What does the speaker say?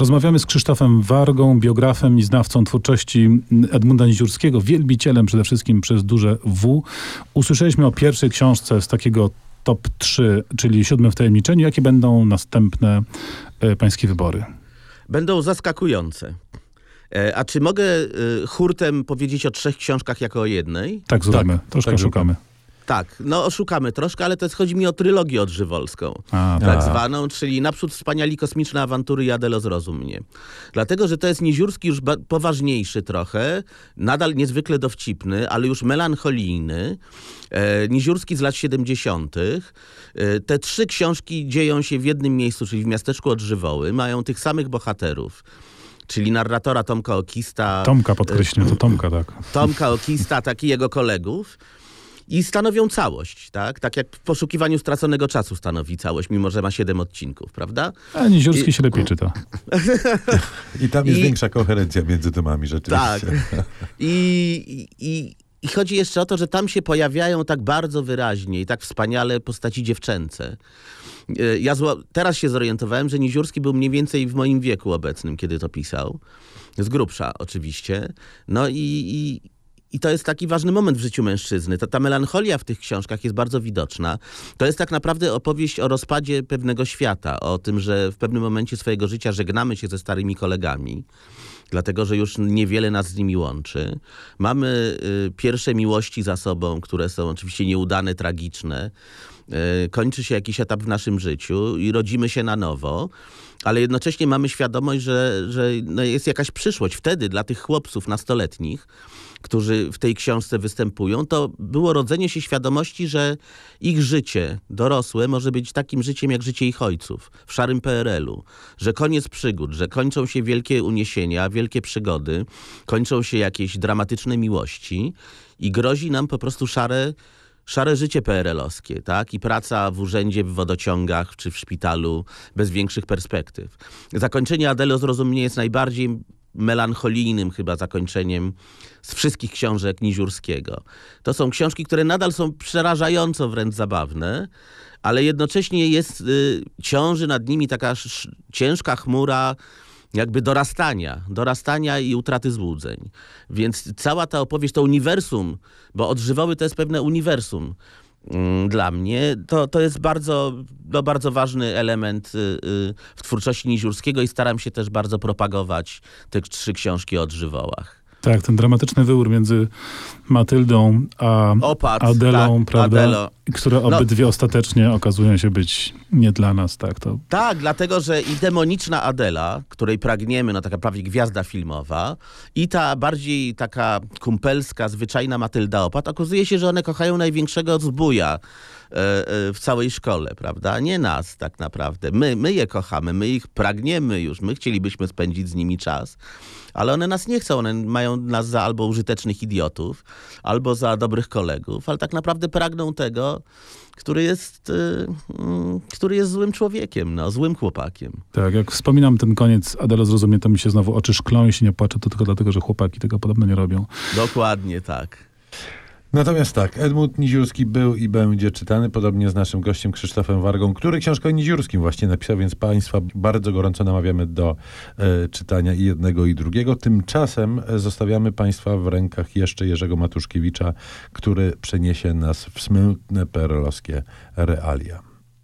Rozmawiamy z Krzysztofem Wargą, biografem i znawcą twórczości Edmunda Niziurskiego, wielbicielem przede wszystkim przez duże W. Usłyszeliśmy o pierwszej książce z takiego top 3, czyli Siódme wtajemniczeniu. Jakie będą następne e, pańskie wybory? Będą zaskakujące. E, a czy mogę e, hurtem powiedzieć o trzech książkach jako o jednej? Tak, zróbmy. Troszkę tak, szukamy. Tak, no oszukamy troszkę, ale to jest, chodzi mi o trylogię odżywolską. A, tak A. zwaną, czyli naprzód wspaniali kosmiczne awantury i Adelo zrozum mnie. Dlatego, że to jest Niziurski już poważniejszy trochę, nadal niezwykle dowcipny, ale już melancholijny. E, z lat 70. E, te trzy książki dzieją się w jednym miejscu, czyli w miasteczku Odżywoły. Mają tych samych bohaterów. Czyli narratora Tomka Okista, Tomka podkreślmy, to Tomka, tak. Tomka Okista, tak i jego kolegów. I stanowią całość, tak? Tak jak w poszukiwaniu straconego czasu stanowi całość, mimo że ma siedem odcinków, prawda? A Niziurski się lepiej czyta. I tam jest I- większa koherencja między tomami, rzeczywiście. Tak. I, i, I chodzi jeszcze o to, że tam się pojawiają tak bardzo wyraźnie i tak wspaniale postaci dziewczęce. E, Ja zła, teraz się zorientowałem, że Niziurski był mniej więcej w moim wieku obecnym, kiedy to pisał. Z grubsza oczywiście. No i, i, i to jest taki ważny moment w życiu mężczyzny. Ta, ta melancholia w tych książkach jest bardzo widoczna. To jest tak naprawdę opowieść o rozpadzie pewnego świata, o tym, że w pewnym momencie swojego życia żegnamy się ze starymi kolegami dlatego że już niewiele nas z nimi łączy. Mamy y, pierwsze miłości za sobą, które są oczywiście nieudane, tragiczne. Y, kończy się jakiś etap w naszym życiu i rodzimy się na nowo. Ale jednocześnie mamy świadomość, że, że no jest jakaś przyszłość. Wtedy dla tych chłopców nastoletnich, którzy w tej książce występują, to było rodzenie się świadomości, że ich życie dorosłe może być takim życiem jak życie ich ojców w szarym PRL-u. Że koniec przygód, że kończą się wielkie uniesienia, wielkie przygody, kończą się jakieś dramatyczne miłości i grozi nam po prostu szare szare życie PRL-owskie, tak? I praca w urzędzie, w wodociągach czy w szpitalu bez większych perspektyw. Zakończenie Adelo Zrozumie jest najbardziej melancholijnym chyba zakończeniem z wszystkich książek Niziurskiego. To są książki, które nadal są przerażająco wręcz zabawne, ale jednocześnie jest, y, ciąży nad nimi taka ciężka chmura jakby dorastania, dorastania i utraty złudzeń. Więc cała ta opowieść, to uniwersum, bo odżywoły to jest pewne uniwersum mm, dla mnie, to, to jest bardzo, no, bardzo ważny element y, y, w twórczości Niziurskiego i staram się też bardzo propagować te trzy książki o odżywołach. Tak, ten dramatyczny wybór między Matyldą a Adelą, tak, prawda? Adelo. Które No. obydwie ostatecznie okazują się być nie dla nas, tak? To Tak, dlatego że i demoniczna Adela, której pragniemy, no taka prawie gwiazda filmowa, i ta bardziej taka kumpelska, zwyczajna Matylda Opat, okazuje się, że one kochają największego zbója e, e, w całej szkole, prawda? Nie nas tak naprawdę. My, my je kochamy, my ich pragniemy już, my chcielibyśmy spędzić z nimi czas, ale one nas nie chcą, one mają nas za albo użytecznych idiotów, albo za dobrych kolegów, ale tak naprawdę pragną tego, który jest, y, mm, który jest złym człowiekiem, no, złym chłopakiem. tak, jak wspominam ten koniec Adela zrozumie, to mi się znowu oczy szklą i się nie płaczę, to tylko dlatego, że chłopaki tego podobno nie robią. Dokładnie tak. Natomiast tak, Edmund Niziurski był i będzie czytany, podobnie z naszym gościem Krzysztofem Wargą, który książkę o Niziurskim właśnie napisał, więc Państwa bardzo gorąco namawiamy do e, czytania i jednego i drugiego. Tymczasem e, zostawiamy Państwa w rękach jeszcze Jerzego Matuszkiewicza, który przeniesie nas w smutne perelowskie realia.